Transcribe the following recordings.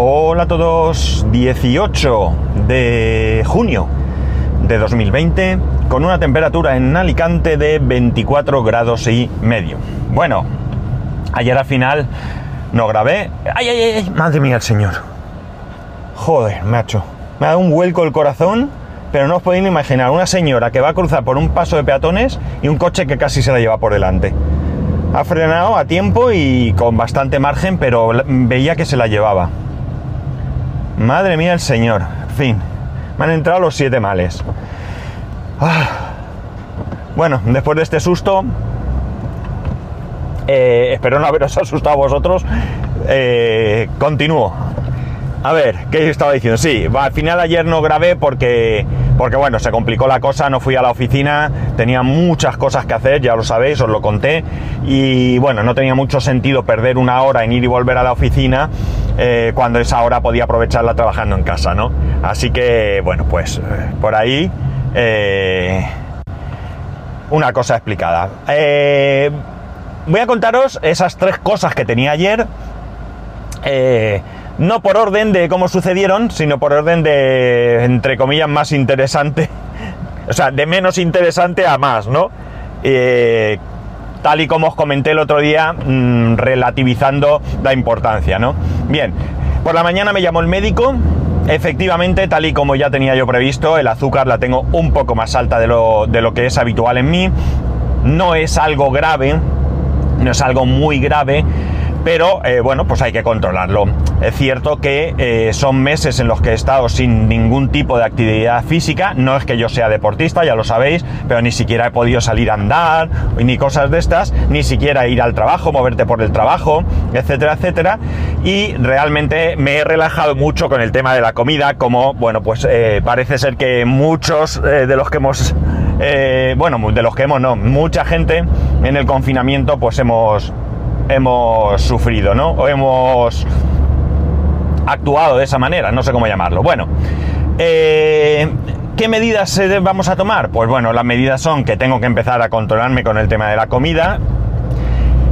Hola a todos, 18 de junio de 2020 con una temperatura en Alicante de 24 grados y medio. Bueno, ayer al final no grabé. ¡Ay, ay, ay! Madre mía, el señor. Joder, macho. Me ha dado un vuelco el corazón, pero no os podéis imaginar. Una señora que va a cruzar por un paso de peatones y un coche que casi se la lleva por delante. Ha frenado a tiempo y con bastante margen, pero veía que se la llevaba. Madre mía el señor. Fin, me han entrado los siete males. Ah. Bueno, después de este susto, eh, espero no haberos asustado a vosotros. Eh, continúo. A ver, ¿qué estaba diciendo? Sí, al final ayer no grabé porque, porque, bueno, se complicó la cosa, no fui a la oficina, tenía muchas cosas que hacer, ya lo sabéis, os lo conté, y bueno, no tenía mucho sentido perder una hora en ir y volver a la oficina eh, cuando esa hora podía aprovecharla trabajando en casa, ¿no? Así que, bueno, pues por ahí una cosa explicada voy a contaros esas tres cosas que tenía ayer. Eh, no por orden de cómo sucedieron, sino por orden de, entre comillas, más interesante. O sea, de menos interesante a más, ¿no? Tal y como os comenté el otro día, mm, relativizando la importancia, ¿no? Bien, por la mañana me llamó el médico. Efectivamente, tal y como ya tenía yo previsto, el azúcar la tengo un poco más alta de lo, de lo que es habitual en mí. No es algo grave, no es algo muy grave, pero eh, bueno, pues hay que controlarlo. Es cierto que eh, son meses en los que he estado sin ningún tipo de actividad física, no es que yo sea deportista, ya lo sabéis, pero ni siquiera he podido salir a andar, ni cosas de estas, ni siquiera ir al trabajo, moverte por el trabajo, etcétera, etcétera, y realmente me he relajado mucho con el tema de la comida, como, bueno, pues eh, parece ser que muchos de los que hemos bueno, de los que hemos, no, mucha gente en el confinamiento pues hemos, hemos sufrido, ¿no? O hemos actuado de esa manera, no sé cómo llamarlo. Bueno, eh, ¿qué medidas vamos a tomar? Pues bueno, las medidas son que tengo que empezar a controlarme con el tema de la comida,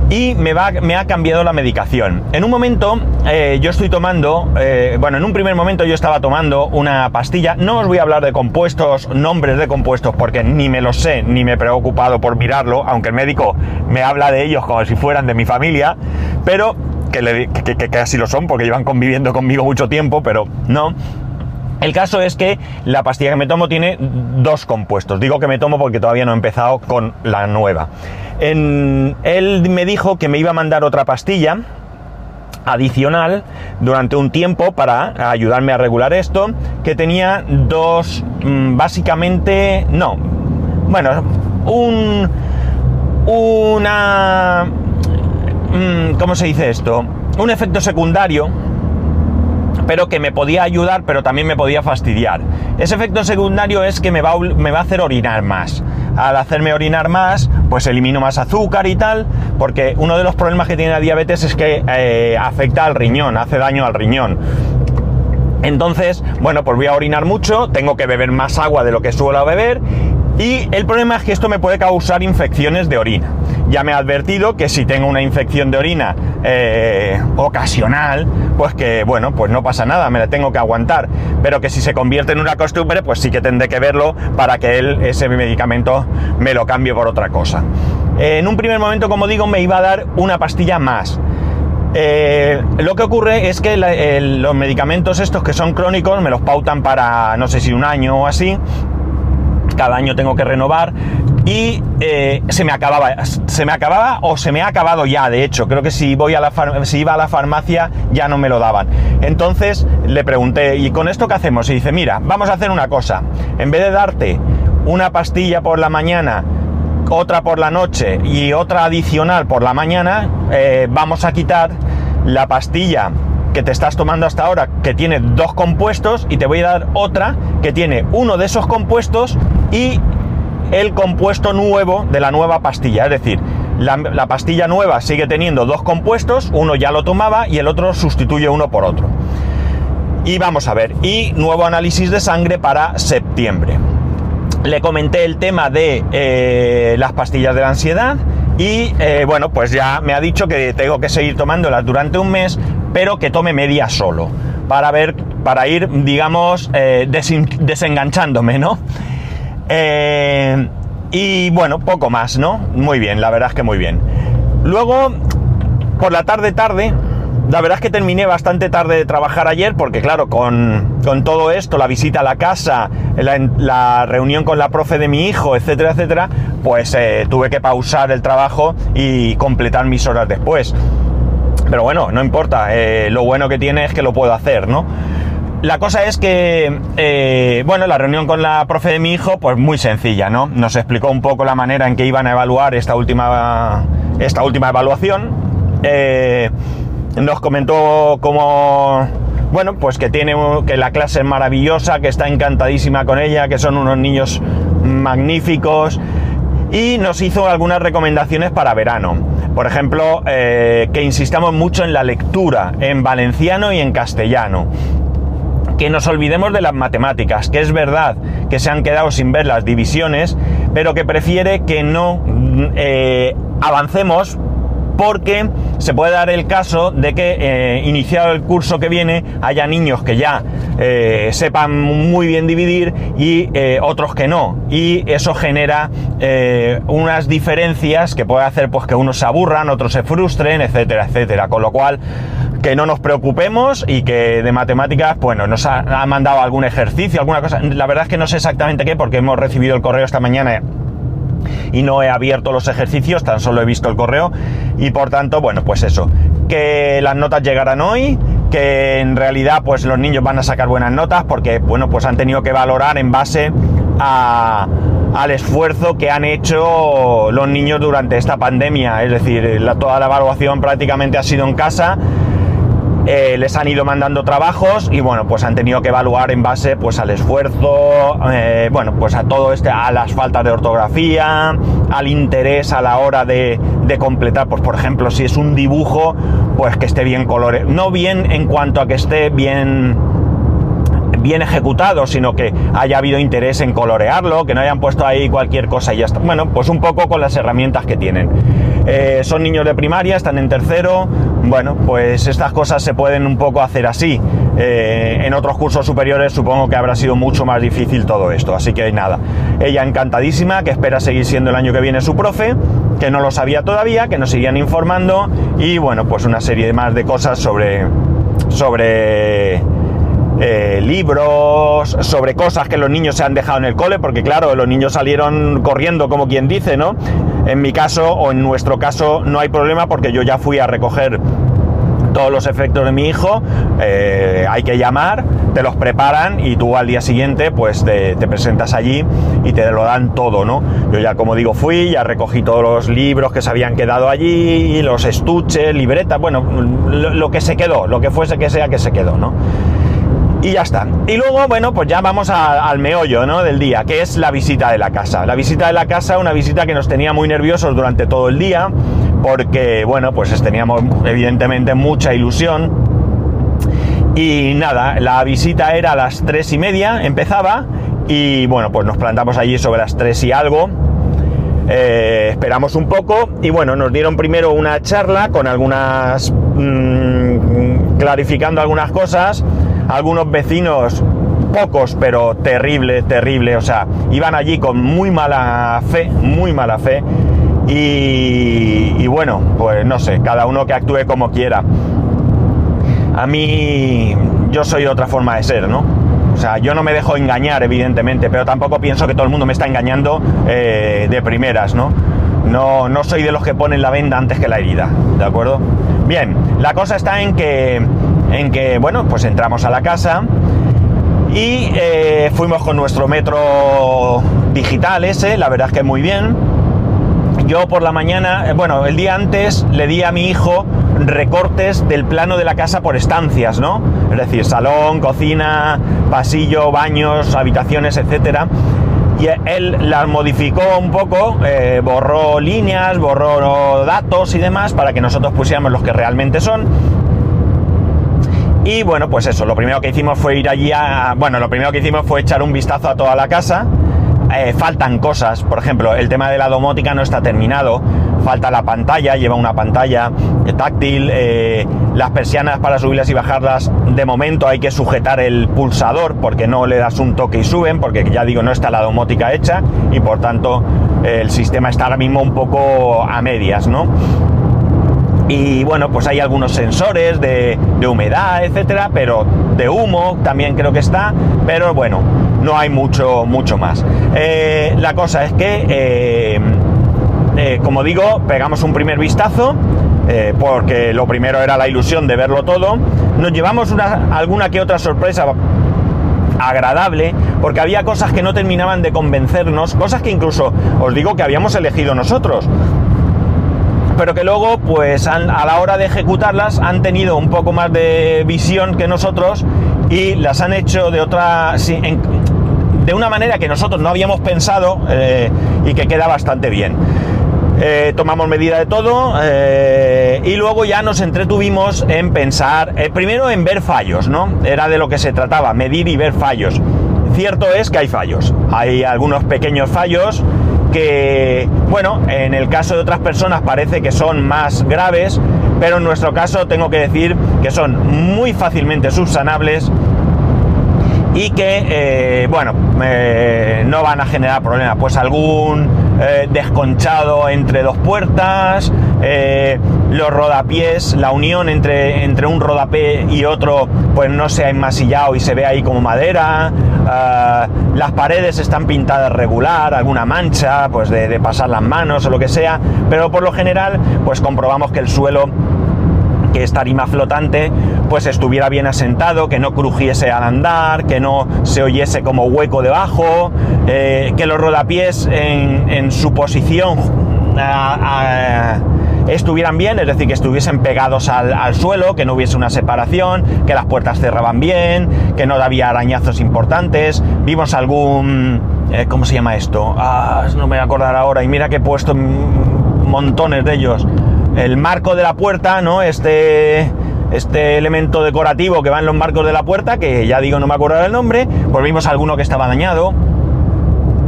y me, va, me ha cambiado la medicación. En un momento eh, yo estoy tomando, eh, bueno, en un primer momento yo estaba tomando una pastilla, no os voy a hablar de compuestos, nombres de compuestos, porque ni me los sé, ni me he preocupado por mirarlo, aunque el médico me habla de ellos como si fueran de mi familia, pero que, que, que así lo son, porque llevan conviviendo conmigo mucho tiempo, pero no. El caso es que la pastilla que me tomo tiene dos compuestos. Digo que me tomo porque todavía no he empezado con la nueva. él me dijo que me iba a mandar otra pastilla adicional durante un tiempo para ayudarme a regular esto, que tenía dos, mm, básicamente, no, bueno, un, una, mm, ¿cómo se dice esto? Un efecto secundario pero que me podía ayudar, pero también me podía fastidiar. Ese efecto secundario es que me va, a hacer orinar más. Al hacerme orinar más, pues elimino más azúcar y tal, porque uno de los problemas que tiene la diabetes es que eh, afecta al riñón, hace daño al riñón. Entonces, bueno, pues voy a orinar mucho, tengo que beber más agua de lo que suelo beber y el problema es que esto me puede causar infecciones de orina. Ya me ha advertido que si tengo una infección de orina eh, ocasional, pues que bueno, pues no pasa nada, me la tengo que aguantar. Pero que si se convierte en una costumbre, pues sí que tendré que verlo para que él, ese medicamento, me lo cambie por otra cosa. en un primer momento, como digo, me iba a dar una pastilla más. Eh, lo que ocurre es que los medicamentos estos que son crónicos me los pautan para no sé si un año o así cada año tengo que renovar y eh, se me acababa, se me acababa o se me ha acabado ya, de hecho, creo que si voy a la si iba a la farmacia ya no me lo daban. Entonces le pregunté, ¿y con esto qué hacemos? Y dice, mira, vamos a hacer una cosa, en vez de darte una pastilla por la mañana, otra por la noche y otra adicional por la mañana, eh, vamos a quitar la pastilla que te estás tomando hasta ahora que tiene dos compuestos y te voy a dar otra que tiene uno de esos compuestos y el compuesto nuevo de la nueva pastilla. Es decir, la, pastilla nueva sigue teniendo dos compuestos, uno ya lo tomaba y el otro sustituye uno por otro. Y vamos a ver, y nuevo análisis de sangre para septiembre. Le comenté el tema de eh, las pastillas de la ansiedad y eh, bueno, pues ya me ha dicho que tengo que seguir tomándolas durante un mes pero que tome media solo. para ver, para ir, digamos, eh, desenganchándome, ¿no? Eh, y bueno, poco más, ¿no? Muy bien, la verdad es que muy bien. Luego, por la tarde tarde, la verdad es que terminé bastante tarde de trabajar ayer porque claro, con, todo esto, la visita a la casa, la, reunión con la profe de mi hijo, etcétera, etcétera, pues eh, tuve que pausar el trabajo y completar mis horas después. Pero bueno, no importa, eh, lo bueno que tiene es que lo puedo hacer, ¿no? La cosa es que, eh, bueno, la reunión con la profe de mi hijo, pues muy sencilla, ¿no? Nos explicó un poco la manera en que iban a evaluar esta última, esta última evaluación. Eh, nos comentó cómo, bueno, pues que tiene, que la clase es maravillosa, que está encantadísima con ella, que son unos niños magníficos y nos hizo algunas recomendaciones para verano. Por ejemplo, eh, que insistamos mucho en la lectura, en valenciano y en castellano. Que nos olvidemos de las matemáticas, que es verdad que se han quedado sin ver las divisiones, pero que prefiere que no eh, avancemos porque se puede dar el caso de que eh, iniciado el curso que viene haya niños que ya eh, sepan muy bien dividir y eh, otros que no. Y eso genera unas diferencias que puede hacer pues que unos se aburran, otros se frustren, etcétera, etcétera. Con lo cual, que no nos preocupemos y que de matemáticas, bueno, nos ha, ha mandado algún ejercicio, alguna cosa. La verdad es que no sé exactamente qué porque hemos recibido el correo esta mañana y no he abierto los ejercicios, tan solo he visto el correo y por tanto, bueno, pues eso, que las notas llegarán hoy, que en realidad pues los niños van a sacar buenas notas porque, bueno, pues han tenido que valorar en base al esfuerzo que han hecho los niños durante esta pandemia, es decir, toda la evaluación prácticamente ha sido en casa eh, les han ido mandando trabajos y bueno, pues han tenido que evaluar en base pues al esfuerzo, eh, bueno, pues a todo este, a las faltas de ortografía, al interés a la hora de, de completar, pues por ejemplo, si es un dibujo, pues que esté bien coloreado, no bien en cuanto a que esté bien bien ejecutado, sino que haya habido interés en colorearlo, que no hayan puesto ahí cualquier cosa y ya está. Bueno, pues un poco con las herramientas que tienen. Eh, son niños de primaria, están en tercero. Bueno, pues estas cosas se pueden un poco hacer así. Eh, en otros cursos superiores supongo que habrá sido mucho más difícil todo esto. Así que nada, ella encantadísima, que espera seguir siendo el año que viene su profe, que no lo sabía todavía, que nos irían informando y bueno, pues una serie más de cosas sobre sobre eh, libros, sobre cosas que los niños se han dejado en el cole, porque claro, los niños salieron corriendo, como quien dice, ¿no? En mi caso, o en nuestro caso, no hay problema porque yo ya fui a recoger todos los efectos de mi hijo, eh, hay que llamar, te los preparan y tú al día siguiente pues te, presentas allí y te lo dan todo, ¿no? Yo ya como digo fui, ya recogí todos los libros que se habían quedado allí, los estuches, libretas, bueno, lo, lo que se quedó, lo que fuese que sea que se quedó, ¿no? Y ya está. Y luego, bueno, pues ya vamos al meollo ¿no? del día, que es la visita de la casa. La visita de la casa, una visita que nos tenía muy nerviosos durante todo el día, porque, bueno, pues teníamos evidentemente mucha ilusión. Y nada, la visita era a las tres y media, empezaba, y bueno, pues nos plantamos allí sobre las tres y algo. Eh, esperamos un poco y bueno, nos dieron primero una charla con algunas... Mm, clarificando algunas cosas algunos vecinos, pocos, pero terrible, terrible, o sea, iban allí con muy mala fe, muy mala fe, y, bueno, pues no sé, cada uno que actúe como quiera. A mí, yo soy otra forma de ser, ¿no? O sea, yo no me dejo engañar, evidentemente, pero tampoco pienso que todo el mundo me está engañando eh, de primeras, ¿no? ¿no? No soy de los que ponen la venda antes que la herida, ¿de acuerdo? Bien, la cosa está en que en que, bueno, pues entramos a la casa y eh, fuimos con nuestro metro digital ese, la verdad es que muy bien. Yo por la mañana, eh, bueno, el día antes le di a mi hijo recortes del plano de la casa por estancias, ¿no? Es decir, salón, cocina, pasillo, baños, habitaciones, etcétera. Y él las modificó un poco, eh, borró líneas, borró datos y demás para que nosotros pusiéramos los que realmente son y bueno, pues eso, lo primero que hicimos fue ir allí a... Bueno, lo primero que hicimos fue echar un vistazo a toda la casa. Eh, faltan cosas, por ejemplo, el tema de la domótica no está terminado. falta la pantalla, lleva una pantalla táctil, eh, las persianas para subirlas y bajarlas, de momento hay que sujetar el pulsador porque no le das un toque y suben, porque ya digo, no está la domótica hecha y por tanto el sistema está ahora mismo un poco a medias, ¿no? Y bueno, pues hay algunos sensores de, humedad, etcétera, pero de humo también creo que está, pero bueno, no hay mucho, mucho más. Eh, la cosa es que, eh, eh, como digo, pegamos un primer vistazo, porque lo primero era la ilusión de verlo todo. Nos llevamos una, alguna que otra sorpresa agradable, porque había cosas que no terminaban de convencernos, cosas que incluso os digo que habíamos elegido nosotros pero que luego, pues a la hora de ejecutarlas han tenido un poco más de visión que nosotros y las han hecho de otra, de una manera que nosotros no habíamos pensado eh, y que queda bastante bien. Eh, tomamos medida de todo eh, y luego ya nos entretuvimos en pensar, primero en ver fallos, ¿no? Era de lo que se trataba, medir y ver fallos. Cierto es que hay fallos, hay algunos pequeños fallos que, bueno, en el caso de otras personas parece que son más graves, pero en nuestro caso tengo que decir que son muy fácilmente subsanables y que, eh, bueno, eh, no van a generar problemas. Pues algún eh, desconchado entre dos puertas, los rodapiés, la unión entre, entre un rodapé y otro, pues no se ha enmasillado y se ve ahí como madera. las paredes están pintadas regular, alguna mancha, pues de, pasar las manos o lo que sea, pero por lo general, pues comprobamos que el suelo que esta tarima flotante pues estuviera bien asentado, que no crujiese al andar, que no se oyese como hueco debajo, eh, que los rodapiés en, su posición estuvieran bien, es decir, que estuviesen pegados al, suelo, que no hubiese una separación, que las puertas cerraban bien, que no había arañazos importantes. Vimos algún... Eh, ¿Cómo se llama esto? Ah, no me voy a acordar ahora. Y mira que he puesto montones de ellos el marco de la puerta, ¿no? Este, este elemento decorativo que va en los marcos de la puerta, que ya digo, no me acuerdo el nombre, pues vimos alguno que estaba dañado,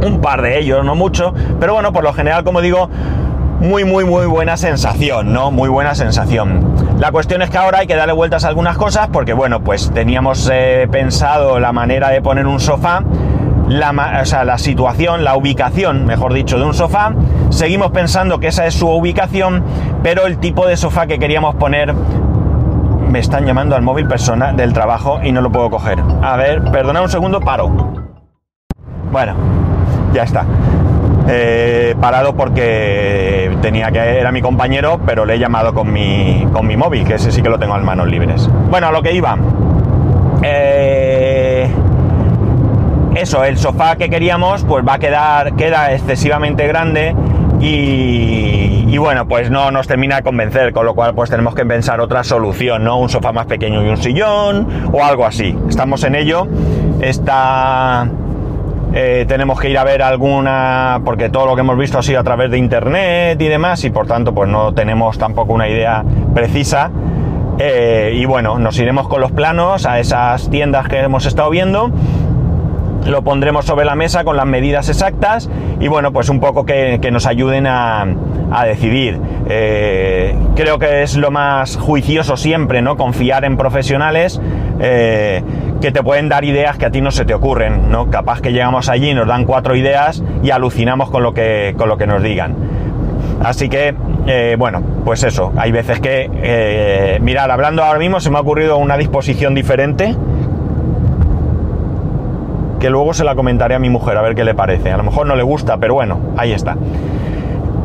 un par de ellos, no mucho, pero bueno, por lo general, como digo, muy, muy, muy buena sensación, ¿no? Muy buena sensación. La cuestión es que ahora hay que darle vueltas a algunas cosas, porque bueno, pues teníamos eh, pensado la manera de poner un sofá, la, o sea, la situación, la ubicación, mejor dicho, de un sofá. Seguimos pensando que esa es su ubicación, pero el tipo de sofá que queríamos poner me están llamando al móvil persona del trabajo y no lo puedo coger. A ver, perdona un segundo, paro. Bueno, ya está. Eh, parado porque tenía que era mi compañero, pero le he llamado con mi, con mi móvil, que ese sí que lo tengo en manos libres. Bueno, a lo que iba. Eh, eso, el sofá que queríamos, pues va a quedar, queda excesivamente grande y, bueno, pues no nos termina de convencer, con lo cual pues tenemos que pensar otra solución, ¿no? Un sofá más pequeño y un sillón o algo así. Estamos en ello. Está... Eh, tenemos que ir a ver alguna, porque todo lo que hemos visto ha sido a través de internet y demás, y por tanto, pues no tenemos tampoco una idea precisa. Eh, y bueno, nos iremos con los planos a esas tiendas que hemos estado viendo lo pondremos sobre la mesa con las medidas exactas y bueno, pues un poco que, nos ayuden a, decidir. Eh, creo que es lo más juicioso siempre, ¿no? Confiar en profesionales que te pueden dar ideas que a ti no se te ocurren, ¿no? Capaz que llegamos allí, nos dan cuatro ideas y alucinamos con lo que, con lo que nos digan. Así que, eh, bueno, pues eso, hay veces que, mirad, hablando ahora mismo se me ha ocurrido una disposición diferente que luego se la comentaré a mi mujer a ver qué le parece. A lo mejor no le gusta, pero bueno, ahí está.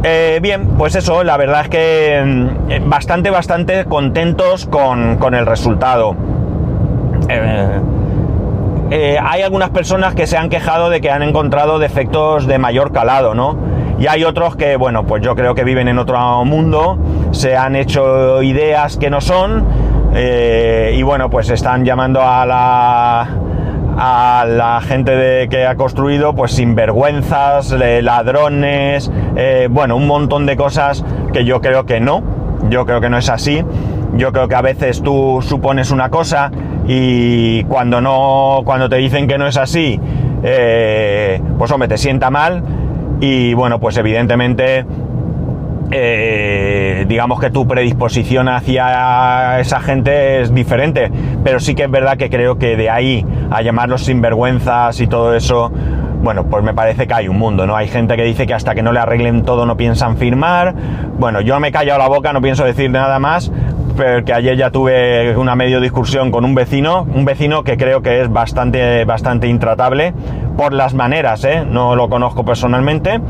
Eh, bien, pues eso, la verdad es que mm, bastante, bastante contentos con, el resultado. Eh, eh, hay algunas personas que se han quejado de que han encontrado defectos de mayor calado, ¿no? Y hay otros que, bueno, pues yo creo que viven en otro mundo, se han hecho ideas que no son, y bueno, pues están llamando a la a la gente de, que ha construido, pues sinvergüenzas, ladrones, eh, bueno, un montón de cosas que yo creo que no, yo creo que no es así. Yo creo que a veces tú supones una cosa y cuando no, cuando te dicen que no es así, eh, pues hombre, te sienta mal y bueno, pues evidentemente eh, digamos que tu predisposición hacia esa gente es diferente, pero sí que es verdad que creo que de ahí a llamarlos sinvergüenzas y todo eso, bueno, pues me parece que hay un mundo, ¿no? Hay gente que dice que hasta que no le arreglen todo no piensan firmar. Bueno, yo me he callado la boca, no pienso decir nada más, pero que ayer ya tuve una medio discusión con un vecino, un vecino que creo que es bastante, bastante intratable por las maneras, ¿eh? No lo conozco personalmente.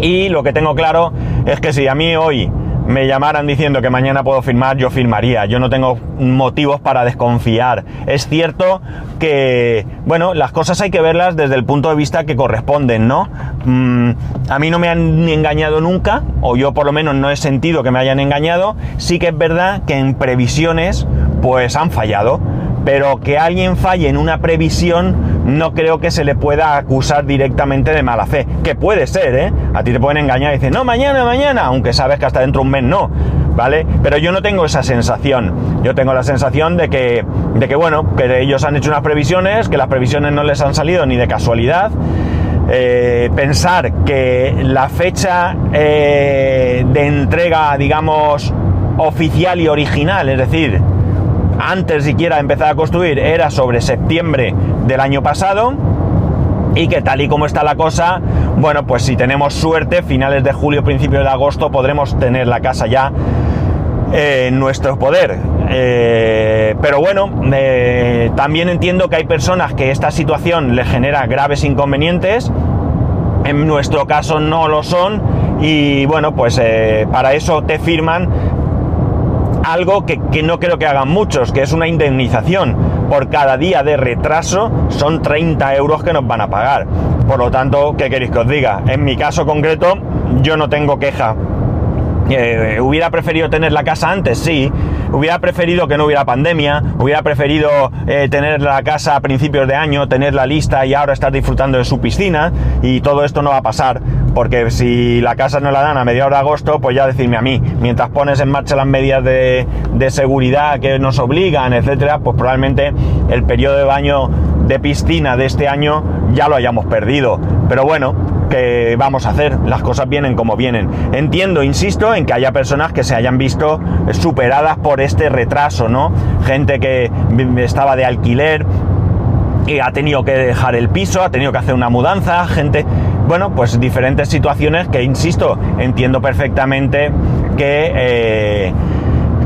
Y lo que tengo claro es que si a mí hoy me llamaran diciendo que mañana puedo firmar, yo firmaría. Yo no tengo motivos para desconfiar. Es cierto que, bueno, las cosas hay que verlas desde el punto de vista que corresponden, ¿no? Mm, a mí no me han engañado nunca, o yo por lo menos no he sentido que me hayan engañado. Sí que es verdad que en previsiones, pues han fallado. Pero que alguien falle en una previsión no creo que se le pueda acusar directamente de mala fe. Que puede ser, ¿eh? A ti te pueden engañar y decir, no, mañana, mañana, aunque sabes que hasta dentro de un mes no, ¿vale? Pero yo no tengo esa sensación. Yo tengo la sensación de que, de que bueno, que ellos han hecho unas previsiones, que las previsiones no les han salido ni de casualidad. Eh, pensar que la fecha eh, de entrega, digamos, oficial y original, es decir, antes siquiera de empezar a construir, era sobre septiembre del año pasado. Y que tal y como está la cosa, bueno, pues si tenemos suerte, finales de julio, principios de agosto, podremos tener la casa ya en nuestro poder. Eh, pero bueno, eh, también entiendo que hay personas que esta situación les genera graves inconvenientes. En nuestro caso no lo son. Y bueno, pues eh, para eso te firman algo que, no creo que hagan muchos, que es una indemnización. Por cada día de retraso son 30 euros que nos van a pagar. Por lo tanto, ¿qué queréis que os diga? En mi caso concreto, yo no tengo queja. Eh, ¿Hubiera preferido tener la casa antes? Sí. ¿Hubiera preferido que no hubiera pandemia? ¿Hubiera preferido eh, tener la casa a principios de año, tener la lista y ahora estar disfrutando de su piscina? Y todo esto no va a pasar porque si la casa no la dan a mediados de agosto, pues ya decirme a mí, mientras pones en marcha las medidas de, seguridad que nos obligan, etcétera, pues probablemente el periodo de baño de piscina de este año ya lo hayamos perdido. Pero bueno, que vamos a hacer, las cosas vienen como vienen. Entiendo, insisto, en que haya personas que se hayan visto superadas por este retraso, ¿no? Gente que estaba de alquiler y ha tenido que dejar el piso, ha tenido que hacer una mudanza, gente bueno, pues diferentes situaciones que, insisto, entiendo perfectamente que, eh,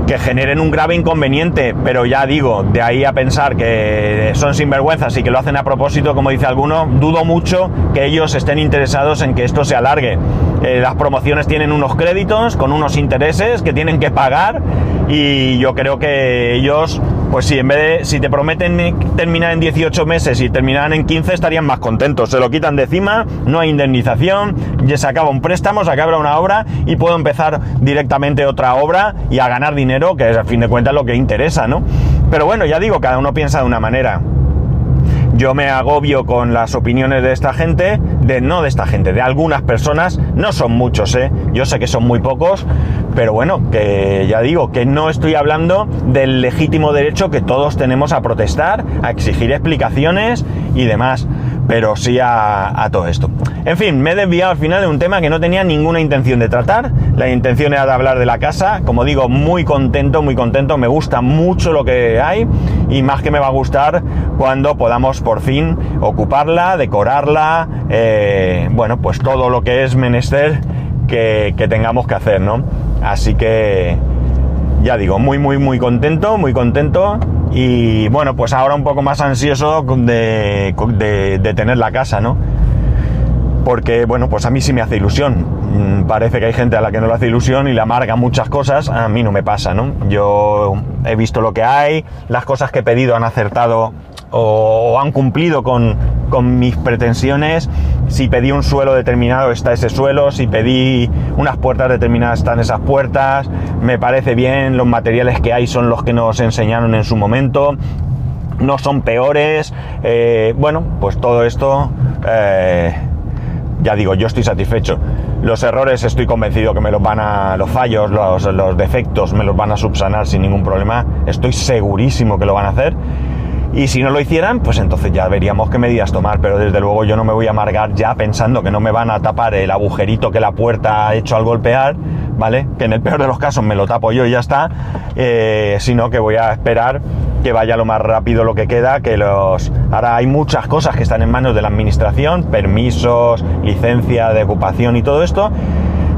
que generen un grave inconveniente, pero ya digo, de ahí a pensar que son sinvergüenzas y que lo hacen a propósito, como dice alguno, dudo mucho que ellos estén interesados en que esto se alargue. Eh, las promociones tienen unos créditos con unos intereses que tienen que pagar y yo creo que ellos pues sí, en vez de, si te prometen terminar en 18 meses y terminan en 15, estarían más contentos. Se lo quitan de encima, no hay indemnización, ya se acaba un préstamo, se acaba una obra y puedo empezar directamente otra obra y a ganar dinero, que es a fin de cuentas lo que interesa, ¿no? Pero bueno, ya digo, cada uno piensa de una manera. Yo me agobio con las opiniones de esta gente, de no de esta gente, de algunas personas, no son muchos, ¿eh? Yo sé que son muy pocos, pero bueno, que ya digo, que no estoy hablando del legítimo derecho que todos tenemos a protestar, a exigir explicaciones y demás, pero sí a, todo esto. En fin, me he desviado al final de un tema que no tenía ninguna intención de tratar. La intención era de hablar de la casa. Como digo, muy contento, muy contento. Me gusta mucho lo que hay y más que me va a gustar cuando podamos por fin ocuparla, decorarla, eh, bueno, pues todo lo que es menester que, que tengamos que hacer, ¿no? Así que, ya digo, muy, muy, muy contento, muy contento. Y bueno, pues ahora un poco más ansioso de, tener la casa, ¿no? Porque, bueno, pues a mí sí me hace ilusión. Mm, parece que hay gente a la que no le hace ilusión y le amarga muchas cosas. A mí no me pasa, ¿no? Yo he visto lo que hay, las cosas que he pedido han acertado o, han cumplido con, con mis pretensiones. Si pedí un suelo determinado está ese suelo, si pedí unas puertas determinadas están esas puertas, me parece bien, los materiales que hay son los que nos enseñaron en su momento, no son peores, eh, bueno, pues todo esto, eh, ya digo, yo estoy satisfecho. Los errores estoy convencido que me los van a, los fallos, los, los defectos me los van a subsanar sin ningún problema, estoy segurísimo que lo van a hacer Y si no lo hicieran, pues entonces ya veríamos qué medidas tomar. Pero desde luego yo no me voy a amargar ya pensando que no me van a tapar el agujerito que la puerta ha hecho al golpear, ¿vale? Que en el peor de los casos me lo tapo yo y ya está. Eh, sino que voy a esperar que vaya lo más rápido lo que queda, que los... Ahora hay muchas cosas que están en manos de la administración, permisos, licencia de ocupación y todo esto.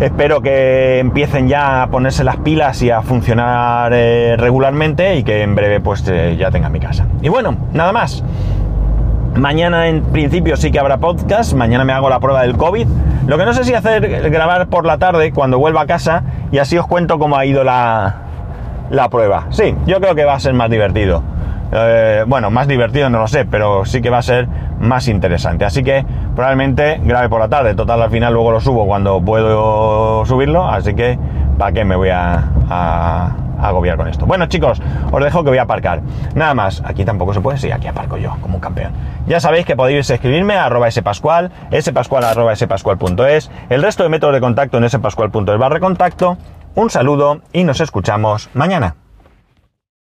Espero que empiecen ya a ponerse las pilas y a funcionar eh, regularmente y que en breve pues eh, ya tenga mi casa. Y bueno, nada más. Mañana en principio sí que habrá podcast, mañana me hago la prueba del COVID. Lo que no sé si hacer grabar por la tarde cuando vuelva a casa y así os cuento cómo ha ido la, la prueba. Sí, yo creo que va a ser más divertido. Eh, bueno, más divertido no lo sé, pero sí que va a ser más interesante. Así que probablemente grabe por la tarde. Total, al final luego lo subo cuando puedo subirlo. Así que, ¿para qué me voy a, agobiar con esto? Bueno, chicos, os dejo que voy a aparcar. Nada más, aquí tampoco se puede. Sí, aquí aparco yo, como un campeón. Ya sabéis que podéis escribirme a arroba spascual, spascual arroba el resto de métodos de contacto en spascual.es barra contacto. Un saludo y nos escuchamos mañana.